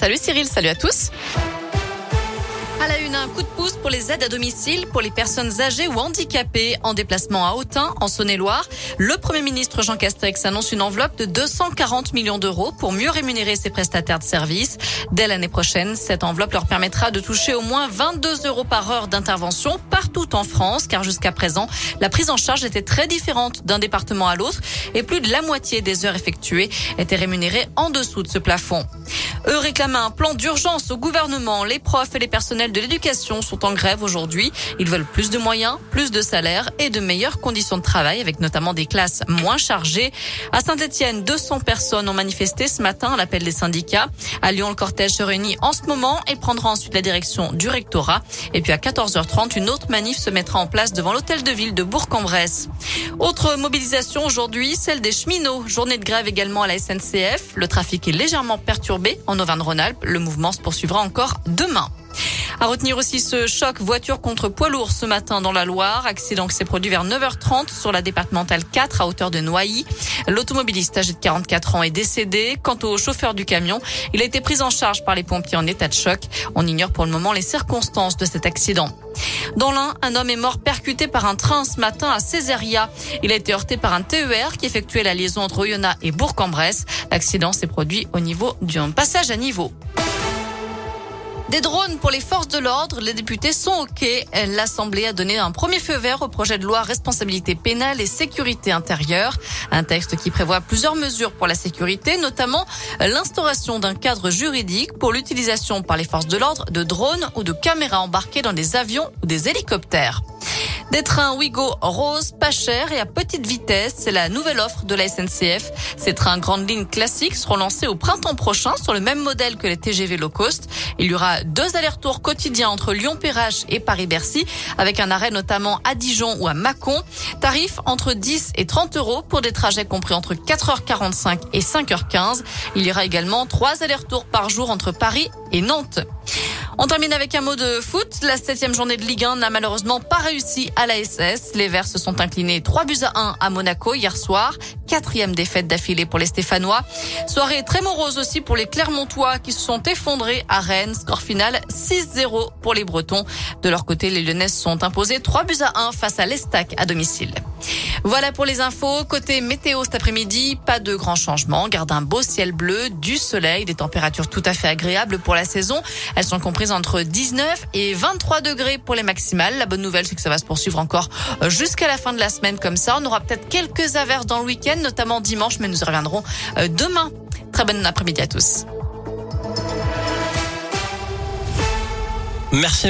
Salut Cyril, salut à tous. À la une, un coup de pouce pour les aides à domicile pour les personnes âgées ou handicapées en déplacement à Autun, en Saône-et-Loire. Le Premier ministre Jean Castex annonce une enveloppe de 240 millions d'euros pour mieux rémunérer ses prestataires de services. Dès l'année prochaine, cette enveloppe leur permettra de toucher au moins 22 euros par heure d'intervention partout en France, car jusqu'à présent, la prise en charge était très différente d'un département à l'autre et plus de la moitié des heures effectuées étaient rémunérées en dessous de ce plafond. Eux réclament un plan d'urgence au gouvernement. Les profs et les personnels de l'éducation sont en grève aujourd'hui. Ils veulent plus de moyens, plus de salaires et de meilleures conditions de travail avec notamment des classes moins chargées. À Saint-Etienne, 200 personnes ont manifesté ce matin à l'appel des syndicats. À Lyon, le cortège se réunit en ce moment et prendra ensuite la direction du rectorat. Et puis à 14h30, une autre manif se mettra en place devant l'hôtel de ville de Bourg-en-Bresse. Autre mobilisation aujourd'hui, celle des cheminots. Journée de grève également à la SNCF. Le trafic est légèrement perturbé en Auvergne-Rhône-Alpes. Le mouvement se poursuivra encore demain. À retenir aussi ce choc voiture contre poids lourd ce matin dans la Loire. Accident qui s'est produit vers 9h30 sur la départementale 4 à hauteur de Noailly. L'automobiliste âgé de 44 ans est décédé. Quant au chauffeur du camion, il a été pris en charge par les pompiers en état de choc. On ignore pour le moment les circonstances de cet accident. Dans l'un, un homme est mort percuté par un train ce matin à Césaria. Il a été heurté par un TER qui effectuait la liaison entre Oyonnax et Bourg-en-Bresse. L'accident s'est produit au niveau d'un passage à niveau. Des drones pour les forces de l'ordre, les députés sont OK. L'Assemblée a donné un premier feu vert au projet de loi responsabilité pénale et sécurité intérieure. Un texte qui prévoit plusieurs mesures pour la sécurité, notamment l'instauration d'un cadre juridique pour l'utilisation par les forces de l'ordre de drones ou de caméras embarquées dans des avions ou des hélicoptères. Des trains Ouigo rose, pas cher et à petite vitesse, c'est la nouvelle offre de la SNCF. Ces trains grande ligne classiques seront lancés au printemps prochain sur le même modèle que les TGV low cost. Il y aura deux allers-retours quotidiens entre Lyon-Perrache et Paris-Bercy, avec un arrêt notamment à Dijon ou à Mâcon. Tarif entre 10 et 30 euros pour des trajets compris entre 4h45 et 5h15. Il y aura également trois allers-retours par jour entre Paris et Nantes. On termine avec un mot de foot. La septième journée de Ligue 1 n'a malheureusement pas réussi à la SS. Les Verts se sont inclinés 3 buts à 1 à Monaco hier soir. Quatrième défaite d'affilée pour les Stéphanois. Soirée très morose aussi pour les Clermontois qui se sont effondrés à Rennes. Score final 6-0 pour les Bretons. De leur côté, les Lyonnais sont imposés 3 buts à 1 face à l'Estac à domicile. Voilà pour les infos. Côté météo cet après-midi, pas de grands changements. Garde un beau ciel bleu, du soleil, des températures tout à fait agréables pour la saison. Elles sont comprises entre 19 et 23 degrés pour les maximales. La bonne nouvelle, c'est que ça va se poursuivre encore jusqu'à la fin de la semaine comme ça. On aura peut-être quelques averses dans le week-end, notamment dimanche, mais nous y reviendrons euh, demain. Très bon après-midi à tous. Merci.